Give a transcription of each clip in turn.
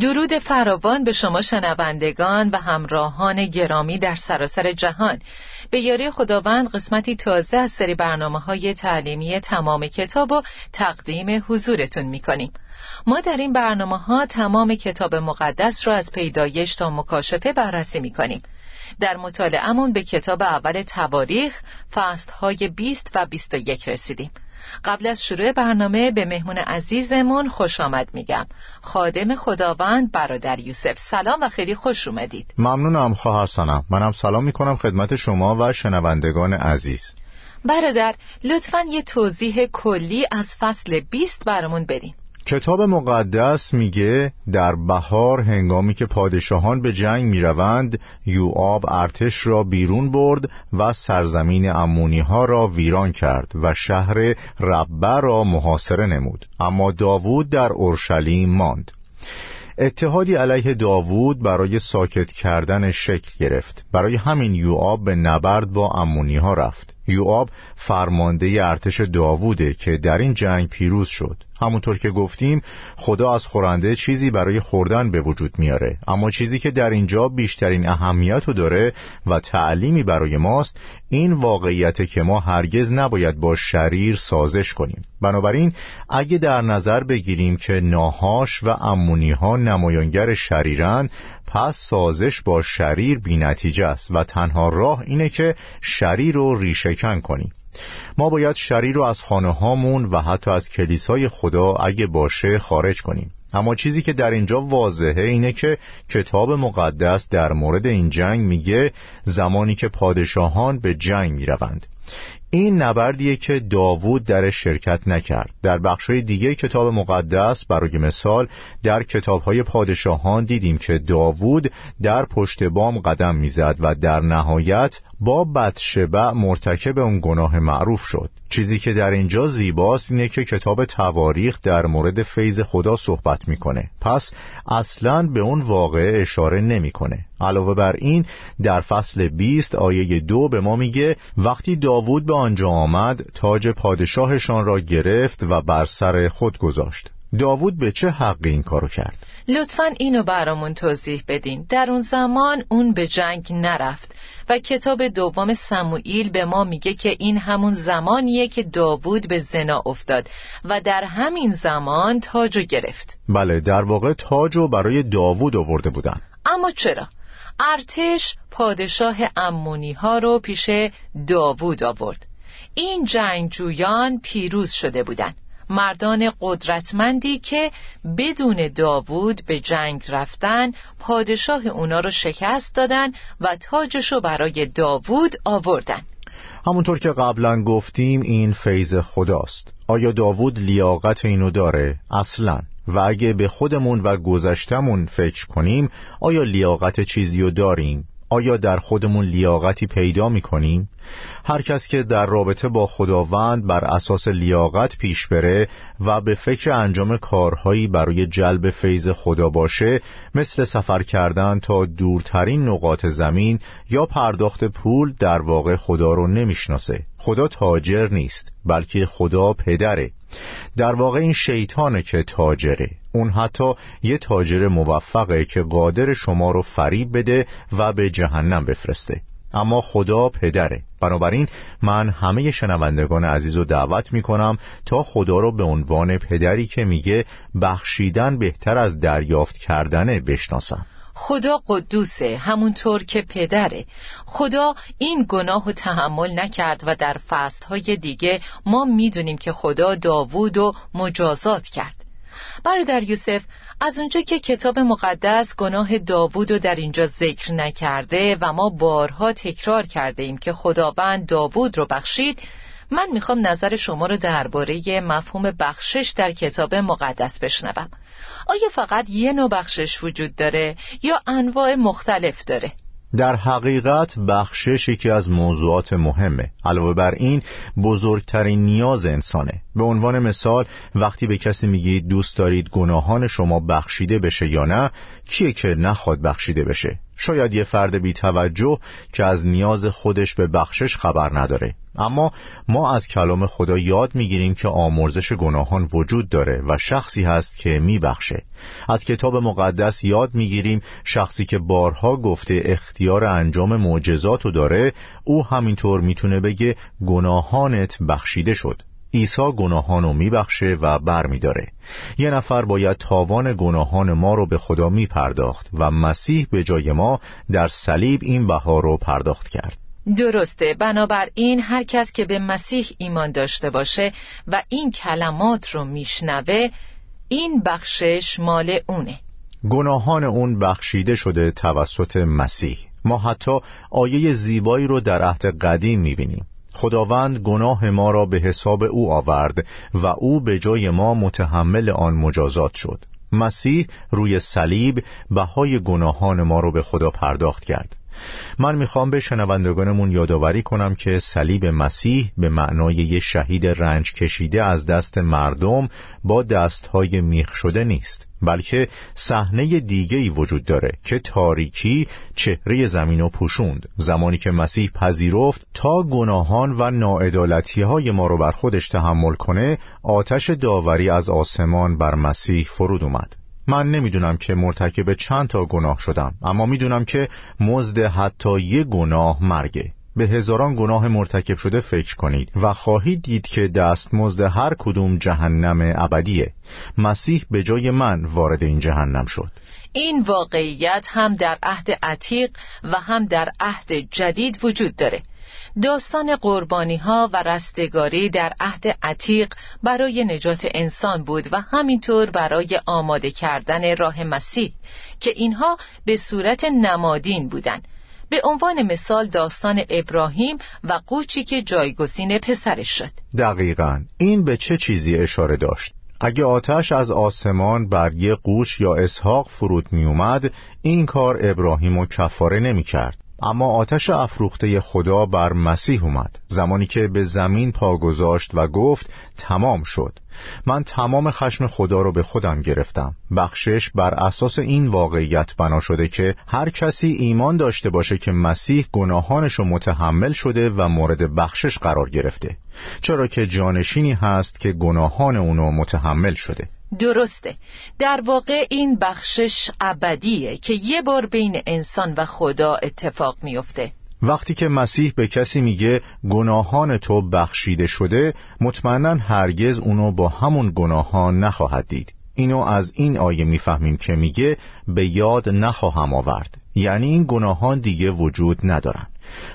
درود فراوان به شما شنوندگان و همراهان گرامی در سراسر جهان به یاری خداوند قسمتی تازه از سری برنامه های تعلیمی تمام کتاب و تقدیم حضورتون می کنیم. ما در این برنامه ها تمام کتاب مقدس را از پیدایش تا مکاشفه بررسی می کنیم. در مطالعهمون به کتاب اول تواریخ فصل های 20 و 21 رسیدیم. قبل از شروع برنامه به مهمون عزیزمون خوش آمد میگم. خادم خداوند برادر یوسف سلام و خیلی خوش اومدید. ممنونم خواهر سنم. منم سلام می‌کنم خدمت شما و شنوندگان عزیز. برادر لطفا یه توضیح کلی از فصل 20 برامون بدین. کتاب مقدس میگه در بهار هنگامی که پادشاهان به جنگ می‌روند یوآب ارتش را بیرون برد و سرزمین امونی ها را ویران کرد و شهر ربه را محاصره نمود. اما داوود در اورشلیم ماند. اتحادی علیه داوود برای ساکت کردن شکل گرفت. برای همین یوآب به نبرد با امونی ها رفت. یوآب فرمانده ارتش داووده که در این جنگ پیروز شد. همونطور که گفتیم خدا از خورنده چیزی برای خوردن به وجود میاره. اما چیزی که در اینجا بیشترین اهمیت رو داره و تعلیمی برای ماست این واقعیت که ما هرگز نباید با شریر سازش کنیم. بنابراین اگه در نظر بگیریم که ناهاش و امونی ها نمایانگر شریرن پس سازش با شریر بی نتیجه است و تنها راه اینه که شریر رو ریشهکن کنیم. ما باید شریر رو از خانه هامون و حتی از کلیسای خدا اگه باشه خارج کنیم. اما چیزی که در اینجا واضحه اینه که کتاب مقدس در مورد این جنگ میگه زمانی که پادشاهان به جنگ می‌روند. این نبردیه که داوود در شرکت نکرد. در بخشای دیگه کتاب مقدس برای مثال در کتابهای پادشاهان دیدیم که داوود در پشت بام قدم می‌زد و در نهایت با بدشبع مرتکب اون گناه معروف شد. چیزی که در اینجا زیباست اینه که کتاب تواریخ در مورد فیض خدا صحبت می‌کنه. پس اصلا به اون واقعه اشاره نمی‌کنه. علاوه بر این در فصل 20 آیه دو به ما میگه وقتی داوود به آنجا آمد تاج پادشاهشان را گرفت و بر سر خود گذاشت داوود به چه حقی این کارو کرد؟ لطفا اینو برامون توضیح بدین در اون زمان اون به جنگ نرفت و کتاب دوم سموئیل به ما میگه که این همون زمانیه که داوود به زنا افتاد و در همین زمان تاجو گرفت بله در واقع تاجو برای داوود آورده بودن اما چرا؟ ارتش پادشاه امونی ها رو پیش داوود آورد. این جنگجویان پیروز شده بودند. مردان قدرتمندی که بدون داوود به جنگ رفتن پادشاه اونا رو شکست دادن و تاجش رو برای داوود آوردن. همونطور که قبلا گفتیم این فیض خداست. آیا داوود لیاقت اینو داره؟ اصلا. و اگه به خودمون و گذشتمون فکر کنیم آیا لیاقت چیزی رو داریم؟ آیا در خودمون لیاقتی پیدا می کنیم؟ هر کس که در رابطه با خداوند بر اساس لیاقت پیش بره و به فکر انجام کارهایی برای جلب فیض خدا باشه مثل سفر کردن تا دورترین نقاط زمین یا پرداخت پول در واقع خدا رو نمی‌شناسه خدا تاجر نیست بلکه خدا پدره در واقع این شیطانه که تاجره. اون حتی یه تاجر موفقه که قادر شما رو فریب بده و به جهنم بفرسته. اما خدا پدره. بنابراین من همه شنوندگان عزیز رو دعوت می کنم تا خدا رو به عنوان پدری که میگه بخشیدن بهتر از دریافت کردنه بشناسم. خدا قدوسه همونطور که پدره. خدا این گناه و تحمل نکرد و در فصلهای دیگه ما می‌دونیم که خدا داوود و مجازات کرد. برادر یوسف از اونجا که کتاب مقدس گناه داوود رو در اینجا ذکر نکرده و ما بارها تکرار کرده ایم که خداوند داوود رو بخشید من می‌خوام نظر شما رو درباره مفهوم بخشش در کتاب مقدس بشنوم. آیا فقط یه نوع بخشش وجود داره یا انواع مختلف داره؟ در حقیقت بخشش یکی از موضوعات مهمه. علاوه بر این بزرگترین نیاز انسانه. به عنوان مثال وقتی به کسی میگید دوست دارید گناهان شما بخشیده بشه یا نه کیه که نخواد بخشیده بشه؟ شاید یه فرد بی توجه که از نیاز خودش به بخشش خبر نداره. اما ما از کلام خدا یاد می‌گیریم که آمرزش گناهان وجود داره و شخصی هست که میبخشه. از کتاب مقدس یاد می‌گیریم شخصی که بارها گفته اختیار انجام معجزاتو داره او همینطور می‌تونه بگه گناهانت بخشیده شد. عیسی گناهانو میبخشه و بر میداره یه نفر باید تاوان گناهان ما رو به خدا میپرداخت و مسیح به جای ما در صلیب این بها رو پرداخت کرد. درسته بنابراین هر کس که به مسیح ایمان داشته باشه و این کلمات رو میشنوه این بخشش مال اونه. گناهان اون بخشیده شده توسط مسیح. ما حتی آیه زیبایی رو در عهد قدیم می‌بینیم. خداوند گناه ما را به حساب او آورد و او به جای ما متحمل آن مجازات شد. مسیح روی صلیب بهای گناهان ما رو به خدا پرداخت کرد. من می‌خوام به شنوندگانمون یادآوری کنم که صلیب مسیح به معنای یه شهید رنج کشیده از دست مردم با دستهای میخ شده نیست بلکه صحنه دیگه ای وجود داره که تاریکی چهره زمین رو پوشوند. زمانی که مسیح پذیرفت تا گناهان و ناعدالتی های ما رو بر خودش تحمل کنه آتش داوری از آسمان بر مسیح فرود اومد. من نمی‌دونم که مرتکب چند تا گناه شدم اما می‌دونم که مزد حتی یه گناه مرگه. به هزاران گناه مرتکب شده فکر کنید و خواهید دید که دستمزد هر کدوم جهنم ابدیه. مسیح به جای من وارد این جهنم شد. این واقعیت هم در عهد عتیق و هم در عهد جدید وجود داره. داستان قربانی ها و رستگاری در عهد عتیق برای نجات انسان بود و همینطور برای آماده کردن راه مسیح که اینها به صورت نمادین بودند. به عنوان مثال داستان ابراهیم و قوچی که جایگزین پسرش شد. دقیقا. این به چه چیزی اشاره داشت؟ اگه آتش از آسمان بر یه قوش یا اسحاق فرود می اومد این کار ابراهیم و کفاره نمی کرد اما آتش افروخته خدا بر مسیح اومد. زمانی که به زمین پا گذاشت و گفت تمام شد. من تمام خشم خدا رو به خودم گرفتم. بخشش بر اساس این واقعیت بنا شده که هر کسی ایمان داشته باشه که مسیح گناهانش رو متحمل شده و مورد بخشش قرار گرفته. چرا که جانشینی هست که گناهان اونو متحمل شده. درسته. در واقع این بخشش ابدیه که یه بار بین انسان و خدا اتفاق میفته. وقتی که مسیح به کسی میگه گناهان تو بخشیده شده مطمئنا هرگز اونو با همون گناهان نخواهد دید. اینو از این آیه می‌فهمیم که میگه به یاد نخواهم آورد. یعنی این گناهان دیگه وجود ندارن.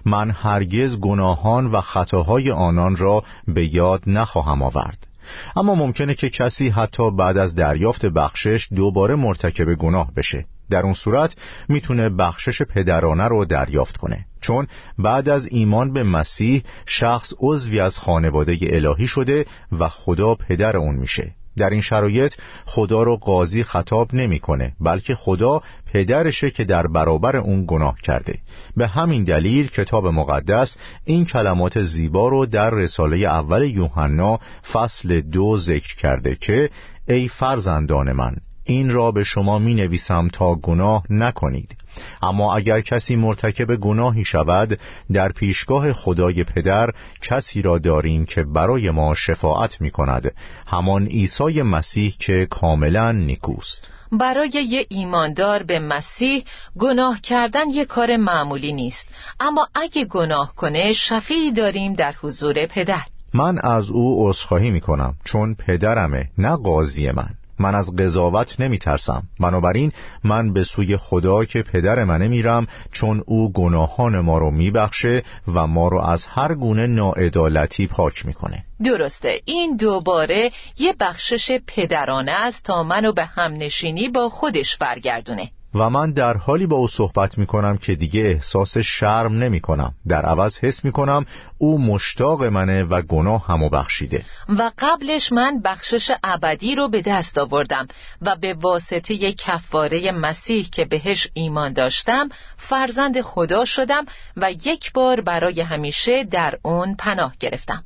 من هرگز گناهان و خطاهای آنان را به یاد نخواهم آورد. اما ممکنه که کسی حتی بعد از دریافت بخشش دوباره مرتکب گناه بشه. در اون صورت می‌تونه بخشش پدرانه رو دریافت کنه. چون بعد از ایمان به مسیح شخص عضوی از خانواده الهی شده و خدا پدر اون میشه. در این شرایط خدا رو قاضی خطاب نمی‌کنه بلکه خدا پدرشه که در برابر اون گناه کرده. به همین دلیل کتاب مقدس این کلمات زیبا رو در رساله اول یوحنا فصل دو ذکر کرده که ای فرزندان من این را به شما می نویسم تا گناه نکنید. اما اگر کسی مرتکب گناهی شود در پیشگاه خدای پدر کسی را داریم که برای ما شفاعت می کند همان عیسی مسیح که کاملا نیکوست. برای یه ایماندار به مسیح گناه کردن یه کار معمولی نیست. اما اگه گناه کنه شفیعی داریم در حضور پدر. من از او عذرخواهی می کنم چون پدرمه نه قاضی من. من از قضاوت نمی ترسم بنابراین من به سوی خدا که پدر منه میرم چون او گناهان ما رو میبخشه و ما رو از هر گونه ناعدالتی پاک می‌کنه. درسته. این دوباره یه بخشش پدرانه است تا منو به همنشینی با خودش برگردونه. و من در حالی با او صحبت می کنم که دیگه احساس شرم نمی کنم در عوض حس می کنم او مشتاق منه و گناه همو بخشیده. و قبلش من بخشش ابدی رو به دست آوردم و به واسطه کفاره مسیح که بهش ایمان داشتم فرزند خدا شدم و یک بار برای همیشه در اون پناه گرفتم.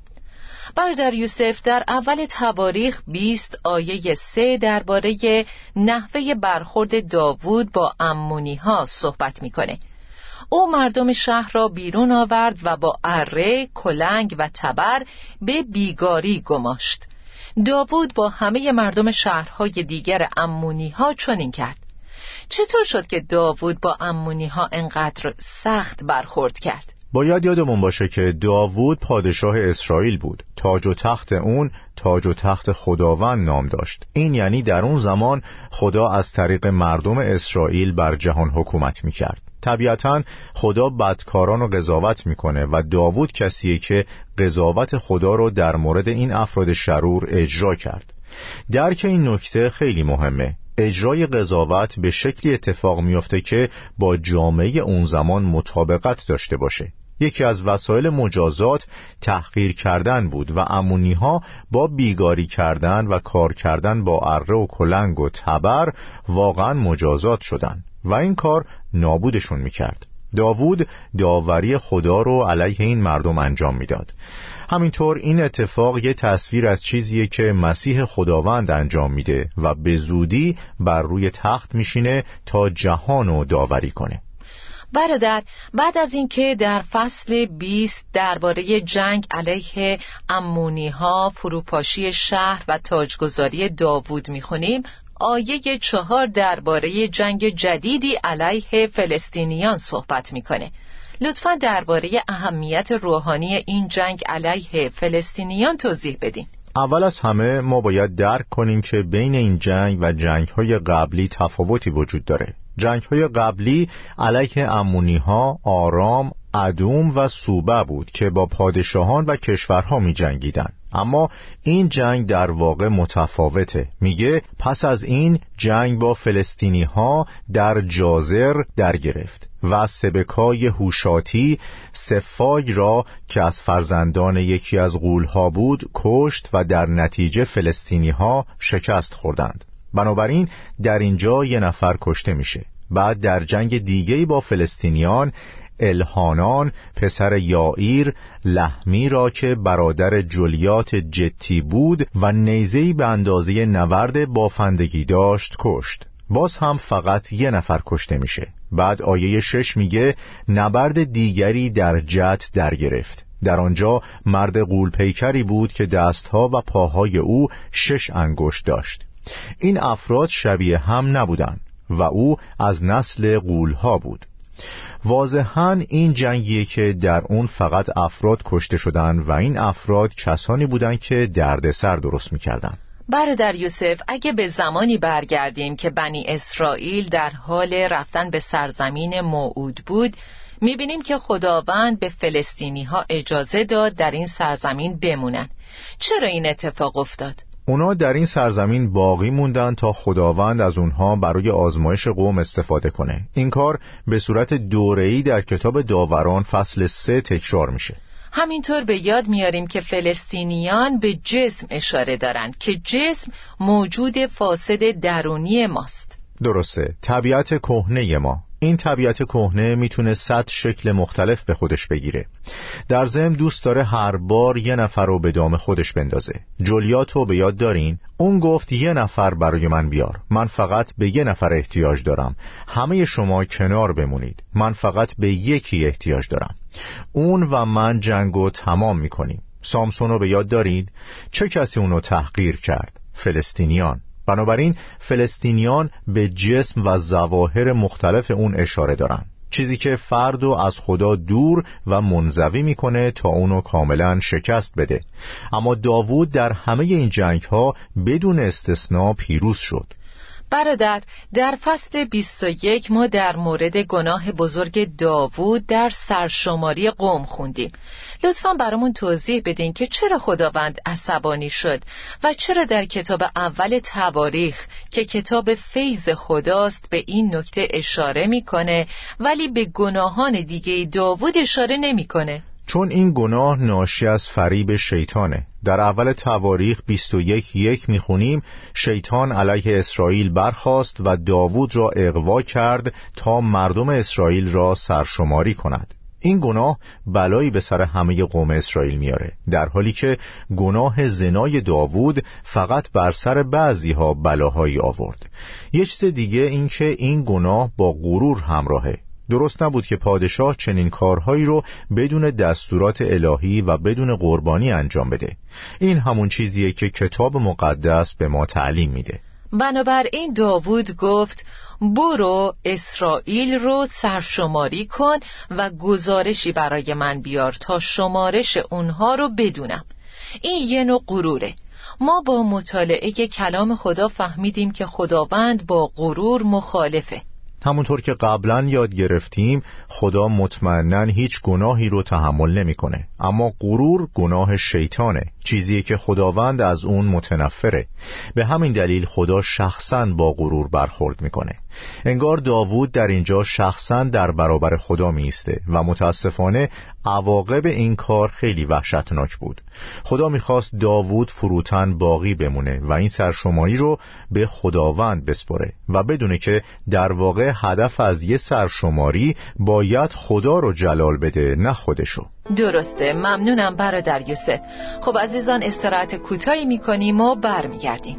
برادر یوسف در اول تواریخ 20 آیه 3 درباره نحوه برخورد داوود با امونی ها صحبت می‌کنه. او مردم شهر را بیرون آورد و با اره، کلنگ و تبر به بیگاری گماشت. داوود با همه مردم شهرهای دیگر امونی ها چنین کرد. چطور شد که داوود با امونی ها انقدر سخت برخورد کرد؟ باید یادمون باشه که داوود پادشاه اسرائیل بود. تاج و تخت اون تاج و تخت خداوند نام داشت. این یعنی در اون زمان خدا از طریق مردم اسرائیل بر جهان حکومت می‌کرد. طبیعتا خدا بدکاران رو قضاوت می‌کنه و داوود کسیه که قضاوت خدا رو در مورد این افراد شرور اجرا کرد. درک این نکته خیلی مهمه. اجرای قضاوت به شکلی اتفاق میافته که با جامعه اون زمان مطابقت داشته باشه. یکی از وسایل مجازات تحقیر کردن بود و امونی ها با بیگاری کردن و کار کردن با اره و کلنگ و تبر واقعا مجازات شدن و این کار نابودشون می‌کرد. داوود داوری خدا رو علیه این مردم انجام می‌داد. همینطور این اتفاق یه تصویر از چیزیه که مسیح خداوند انجام میده و به زودی بر روی تخت میشینه تا جهان رو داوری کنه. برادر بعد از اینکه در فصل 20 درباره جنگ علیه امونی ها فروپاشی شهر و تاجگذاری داوود می‌خونیم آیه چهار درباره جنگ جدیدی علیه فلسطینیان صحبت می‌کنه. لطفا درباره اهمیت روحانی این جنگ علیه فلسطینیان توضیح بدین. اول از همه ما باید درک کنیم که بین این جنگ و جنگ های قبلی تفاوتی وجود داره. جنگ های قبلی علیه امونی ها آرام، ادوم و سوبه بود که با پادشاهان و کشورها می جنگیدن. اما این جنگ در واقع متفاوته میگه پس از این جنگ با فلسطینی ها در جازر در گرفت و سبکای هوشاتی سفای را که از فرزندان یکی از غولها بود کشت و در نتیجه فلسطینی ها شکست خوردند بنابراین در اینجا یه نفر کشته میشه. بعد در جنگ دیگه با فلسطینیان الهانان پسر یائیر لحمی را که برادر جولیات جتی بود و نیزهی به اندازه نورد بافندگی داشت کشت. باز هم فقط یه نفر کشته میشه. بعد آیه شش میگه نبرد دیگری در جت در گرفت. در آنجا مرد قولپیکری بود که دستها و پاهای او شش انگشت داشت. این افراد شبیه هم نبودند و او از نسل قولها بود. واضحا این جنگیه که در اون فقط افراد کشته شدن و این افراد کسانی بودند که دردسر درست می‌کردن برادر یوسف اگه به زمانی برگردیم که بنی اسرائیل در حال رفتن به سرزمین موعود بود می‌بینیم که خداوند به فلسطینی ها اجازه داد در این سرزمین بمونن. چرا این اتفاق افتاد؟ اونا در این سرزمین باقی موندن تا خداوند از اونها برای آزمایش قوم استفاده کنه. این کار به صورت دوره‌ای در کتاب داوران فصل سه تکرار میشه. همینطور به یاد میاریم که فلسطینیان به جسم اشاره دارند که جسم موجود فاسد درونی ماست. درسته. طبیعت کهنه ما. این طبیعت کهنه می‌تونه صد شکل مختلف به خودش بگیره. در ضمن دوست داره هر بار یه نفر رو به دام خودش بندازه. جولیاتو به یاد دارین؟ اون گفت یه نفر برای من بیار. من فقط به یه نفر احتیاج دارم. همه شما کنار بمونید. من فقط به یکی احتیاج دارم. اون و من جنگو تمام می‌کنیم. سامسونو به یاد دارید؟ چه کسی اونو تحقیر کرد؟ فلسطینیان. بنابراین فلسطینیان به جسم و ظواهر مختلف اون اشاره دارن. چیزی که فرد و از خدا دور و منزوی می‌کنه تا اونو کاملا شکست بده. اما داوود در همه این جنگ ها بدون استثنا پیروز شد. برادر در فصل 21 ما در مورد گناه بزرگ داوود در سرشماری قوم خوندیم لطفا برامون توضیح بدین که چرا خداوند عصبانی شد و چرا در کتاب اول تواریخ که کتاب فیض خداست به این نکته اشاره می‌کنه ولی به گناهان دیگه داوود اشاره نمی‌کنه. چون این گناه ناشی از فریب شیطانه. در اول تواریخ 21 یک می‌خونیم شیطان علیه اسرائیل برخاست و داوود را اقوا کرد تا مردم اسرائیل را سرشماری کند. این گناه بلایی به سر همه قوم اسرائیل میاره در حالی که گناه زنای داوود فقط بر سر بعضی ها بلاهایی آورد. یه چیز دیگه این که این گناه با غرور همراهه. درست نبود که پادشاه چنین کارهایی رو بدون دستورات الهی و بدون قربانی انجام بده. این همون چیزیه که کتاب مقدس به ما تعلیم میده. بنابراین داوود گفت برو اسرائیل رو سرشماری کن و گزارشی برای من بیار تا شمارش اونها رو بدونم. این یه نوع غروره. ما با مطالعه کلام خدا فهمیدیم که خداوند با غرور مخالفه. همونطور که قبلا یاد گرفتیم خدا مطمئنا هیچ گناهی رو تحمل نمی‌کنه. اما غرور گناه شیطانه. چیزی که خداوند از اون متنفره. به همین دلیل خدا شخصا با غرور برخورد می‌کنه. انگار داوود در اینجا شخصا در برابر خدا میسته و متاسفانه عواقب این کار خیلی وحشتناک بود. خدا می‌خواست داوود فروتن باقی بمونه و این سرشماری رو به خداوند بسپره و بدونه که در واقع هدف از یه سرشماری باید خدا رو جلال بده نه خودشو. درسته ممنونم برادر یوسف. خب عزیزان استراحت کوتاهی می‌کنیم و برمیگردیم.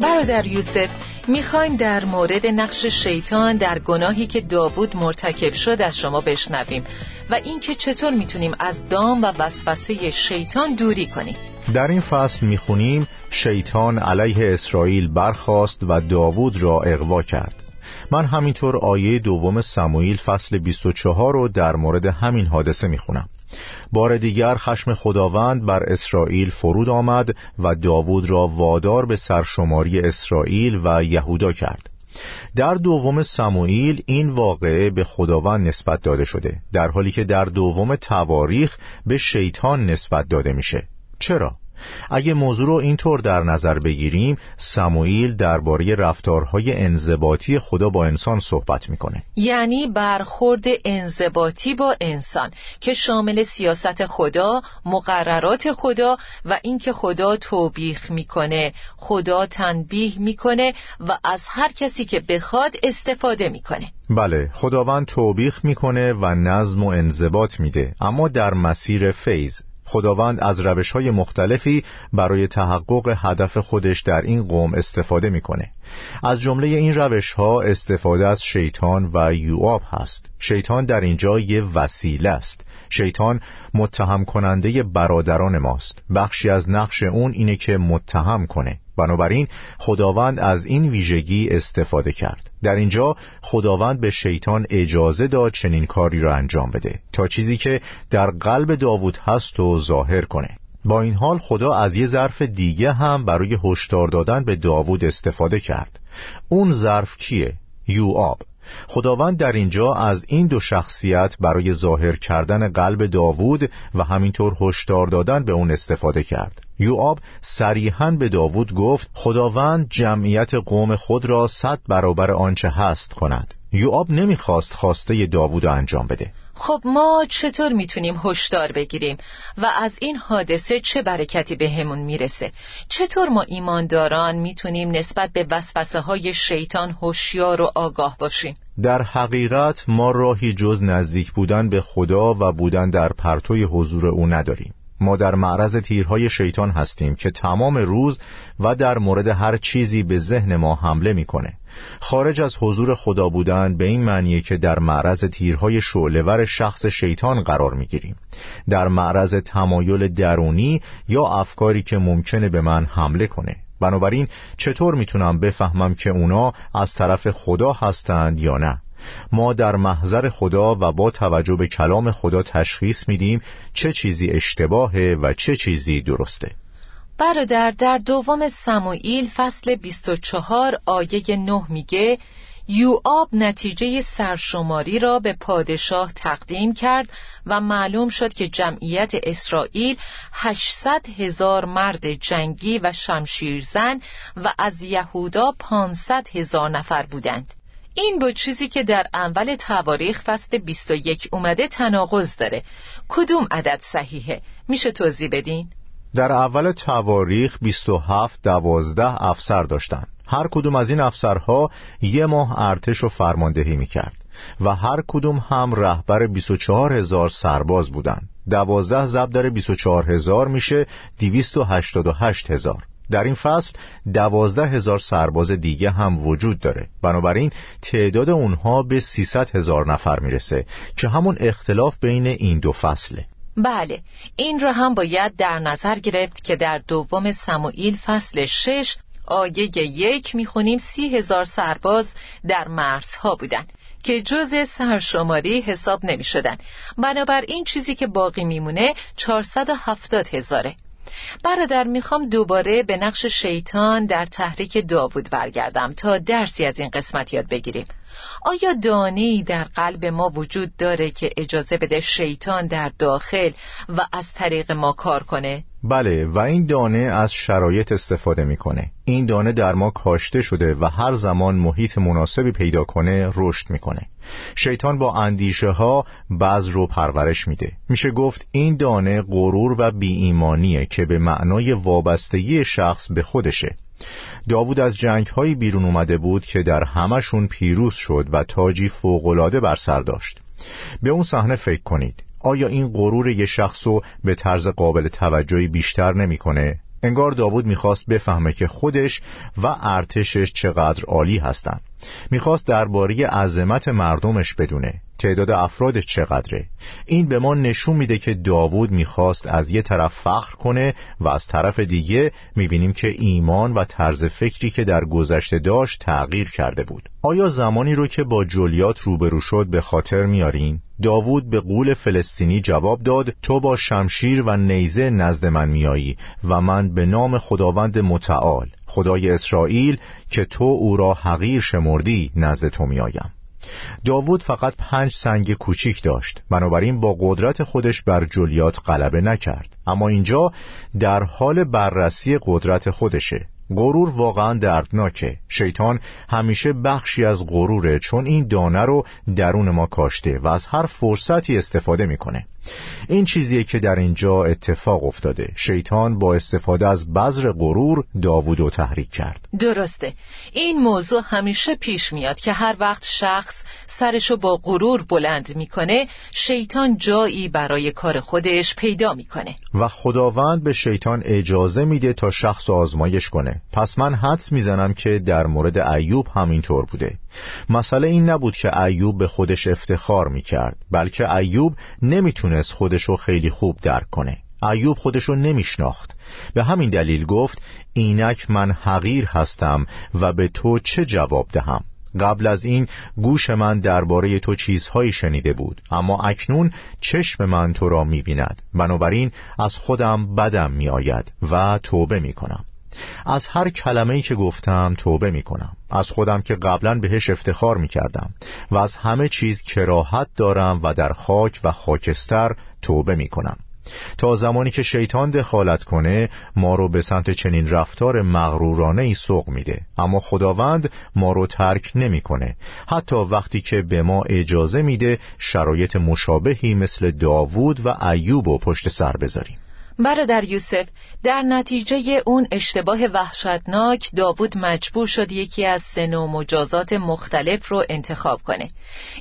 برادر یوسف می‌خوایم در مورد نقش شیطان در گناهی که داوود مرتکب شد از شما بشنویم و اینکه چطور می‌تونیم از دام و وسوسه شیطان دوری کنیم. در این فصل می‌خونیم شیطان علیه اسرائیل برخاست و داوود را اغوا کرد. من همینطور آیه دوم سموئیل فصل 24 رو در مورد همین حادثه می‌خونم. بار دیگر خشم خداوند بر اسرائیل فرود آمد و داوود را وادار به سرشماری اسرائیل و یهودا کرد در دوم سموئیل این واقعه به خداوند نسبت داده شده در حالی که در دوم تواریخ به شیطان نسبت داده میشه چرا؟ اگه موضوع رو اینطور در نظر بگیریم سموئیل درباره رفتارهای انضباطی خدا با انسان صحبت می‌کنه. یعنی برخورد انضباطی با انسان که شامل سیاست خدا مقررات خدا و اینکه خدا توبیخ می‌کنه خدا تنبیه می‌کنه و از هر کسی که بخواد استفاده می‌کنه. بله خداوند توبیخ می‌کنه و نظم و انضباط میده اما در مسیر فیض. خداوند از روش های مختلفی برای تحقق هدف خودش در این قوم استفاده می‌کنه. از جمله این روش ها استفاده از شیطان و یوآب هست. شیطان در اینجا یه وسیله است. شیطان متهم کننده برادران ماست. بخشی از نقش اون اینه که متهم کنه. بنابراین خداوند از این ویژگی استفاده کرد. در اینجا خداوند به شیطان اجازه داد چنین کاری را انجام بده تا چیزی که در قلب داوود هست و ظاهر کنه. با این حال خدا از یه ظرف دیگه هم برای هشدار دادن به داوود استفاده کرد. اون ظرف کیه؟ یوآب. خداوند در اینجا از این دو شخصیت برای ظاهر کردن قلب داوود و همینطور هشدار دادن به اون استفاده کرد. یوآب صریحا به داوود گفت خداوند جمعیت قوم خود را صد برابر آنچه هست کند. یوآب نمی‌خواست خواسته داوود انجام بده. خب ما چطور می‌تونیم هشدار بگیریم و از این حادثه چه برکتی بهمون به می‌رسه؟ چطور ما ایمانداران می‌تونیم نسبت به وسوسه های شیطان هوشیار و آگاه باشیم؟ در حقیقت ما راهی جز نزدیک بودن به خدا و بودن در پرتوی حضور او نداریم. ما در معرض تیرهای شیطان هستیم که تمام روز و در مورد هر چیزی به ذهن ما حمله می‌کنه. خارج از حضور خدا بودن به این معنیه که در معرض تیرهای شعلور شخص شیطان قرار می‌گیریم. در معرض تمایل درونی یا افکاری که ممکنه به من حمله کنه. بنابراین چطور می‌تونم بفهمم که اونا از طرف خدا هستند یا نه؟ ما در محضر خدا و با توجه به کلام خدا تشخیص میدیم چه چیزی اشتباهه و چه چیزی درسته. برادر در دوم سموئیل فصل 24 آیه 9 میگه یوآب نتیجه سرشماری را به پادشاه تقدیم کرد و معلوم شد که جمعیت اسرائیل 800 هزار مرد جنگی و شمشیرزن و از یهودا 500 هزار نفر بودند. این با چیزی که در اول تواریخ فصل 21 اومده تناقض داره. کدوم عدد صحیحه؟ میشه توضیح بدین؟ در اول تواریخ 27 دوازده افسر داشتند. هر کدوم از این افسرها یه ماه ارتش و فرماندهی می‌کرد و هر کدوم هم رهبر 24 هزار سرباز بودند. دوازده ضرب در 24 هزار میشه 288 هزار. در این فصل دوازده هزار سرباز دیگه هم وجود داره. بنابراین تعداد اونها به 300 هزار نفر می‌رسه که همون اختلاف بین این دو فصله. بله این را هم باید در نظر گرفت که در دوم سموئیل فصل شش آیه یک می‌خونیم سی هزار سرباز در مرزها بودند که جز سرشماری حساب نمی شدن بنابراین چیزی که باقی میمونه 470 هزاره. برادر می‌خوام دوباره به نقش شیطان در تحریک داوود برگردم تا درسی از این قسمت یاد بگیریم. آیا دانی در قلب ما وجود داره که اجازه بده شیطان در داخل و از طریق ما کار کنه؟ بله و این دانه از شرایط استفاده می‌کنه. این دانه در ما کاشته شده و هر زمان محیط مناسبی پیدا کنه رشد می‌کنه. شیطان با اندیشه ها بعض رو پرورش میده. میشه گفت این دانه غرور و بی ایمانیه که به معنای وابستگی شخص به خودشه. داوود از جنگ های بیرون اومده بود که در همشون پیروز شد و تاجی فوقلاده بر سر داشت. به اون صحنه فکر کنید. آیا این غرور یه شخص رو به طرز قابل توجهی بیشتر نمی‌کنه؟ انگار داوود می‌خواست بفهمه که خودش و ارتشش چقدر عالی هستند. می‌خواست درباره عظمت مردمش بدونه. تعداد افرادش چقدره؟ این به ما نشون میده که داوود می‌خواست از یه طرف فخر کنه و از طرف دیگه می‌بینیم که ایمان و طرز فکری که در گذشته داشت تغییر کرده بود. آیا زمانی رو که با جولیات روبرو شد به خاطر میارین؟ داوود به قول فلسطینی جواب داد تو با شمشیر و نیزه نزد من میایی و من به نام خداوند متعال. خدای اسرائیل که تو او را حقیر شمردی نزد تو میآیم. داوود فقط پنج سنگ کوچیک داشت. بنابراین با قدرت خودش بر جولیات غلبه نکرد. اما اینجا در حال بررسی قدرت خودشه. غرور واقعا دردناکه. شیطان همیشه بخشی از غروره چون این دانه رو درون ما کاشته و از هر فرصتی استفاده می‌کنه. این چیزیه که در اینجا اتفاق افتاده. شیطان با استفاده از بذر غرور داوود رو تحریک کرد. درسته. این موضوع همیشه پیش میاد که هر وقت شخص سرشو با غرور بلند می‌کنه شیطان جایی برای کار خودش پیدا می‌کنه. و خداوند به شیطان اجازه میده تا شخص آزمایش کنه. پس من حدس می‌زنم که در مورد ایوب همینطور بوده. مسئله این نبود که ایوب به خودش افتخار می‌کرد بلکه ایوب نمی‌تونست خودشو خیلی خوب درک کنه. ایوب خودشو نمیشناخت. به همین دلیل گفت اینک من حقیر هستم و به تو چه جواب دهم؟ قبل از این گوش من درباره تو چیزهایی شنیده بود. اما اکنون چشم من تو را می‌بیند. بنابراین از خودم بدم میآید و توبه می‌کنم. از هر کلمه‌ای که گفتم توبه می‌کنم. از خودم که قبلا بهش افتخار می‌کردم. و از همه چیز کراهت دارم و در خاک و خاکستر توبه می‌کنم. تا زمانی که شیطان دخالت کنه ما رو به سمت چنین رفتار مغرورانه ای سوق میده. اما خداوند ما رو ترک نمی‌کنه. حتی وقتی که به ما اجازه میده شرایط مشابهی مثل داوود و ایوب و پشت سر بذاریم. برادر یوسف در نتیجه اون اشتباه وحشتناک داوود مجبور شد یکی از سه مجازات مختلف رو انتخاب کنه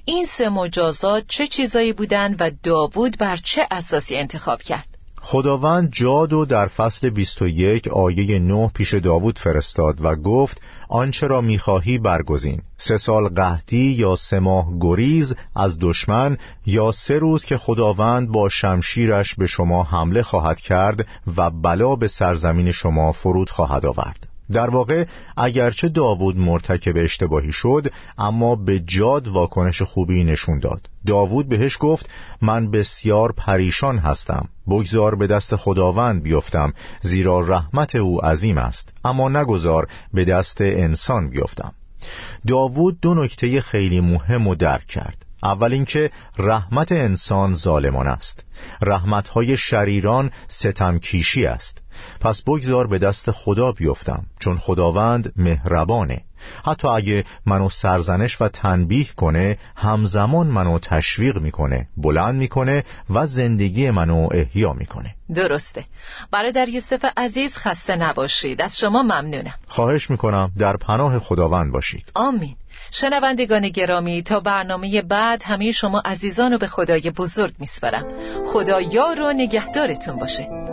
این سه مجازات چه چیزایی بودن و داوود بر چه اساسی انتخاب کرد؟ خداوند جاد و در فصل 21 آیه 9 پیش داوود فرستاد و گفت آنچه را می‌خواهی برگزین. سه سال قحطی یا سه ماه گریز از دشمن یا سه روز که خداوند با شمشیرش به شما حمله خواهد کرد و بلا به سرزمین شما فرود خواهد آورد. در واقع اگرچه داوود مرتکب اشتباهی شد اما به جاد واکنش خوبی نشون داد. داوود بهش گفت من بسیار پریشان هستم. بگذار به دست خداوند بیفتم زیرا رحمت او عظیم است. اما نگذار به دست انسان بیفتم. داوود دو نکته خیلی مهم و درک کرد. اول اینکه رحمت انسان ظالمان است. رحمتهای شریران ستمکیشی است. پس بگذار به دست خدا بیفتم چون خداوند مهربانه. حتی اگه منو سرزنش و تنبیه کنه همزمان منو تشویق می‌کنه بلند می‌کنه و زندگی منو احیا می‌کنه. درسته. برادر یوسف عزیز خسته نباشید. از شما ممنونم. خواهش می‌کنم در پناه خداوند باشید. آمین. شنوندگان گرامی تا برنامه بعد همه شما عزیزان رو به خدای بزرگ میسپرم خدا یار و نگهدارتون باشه.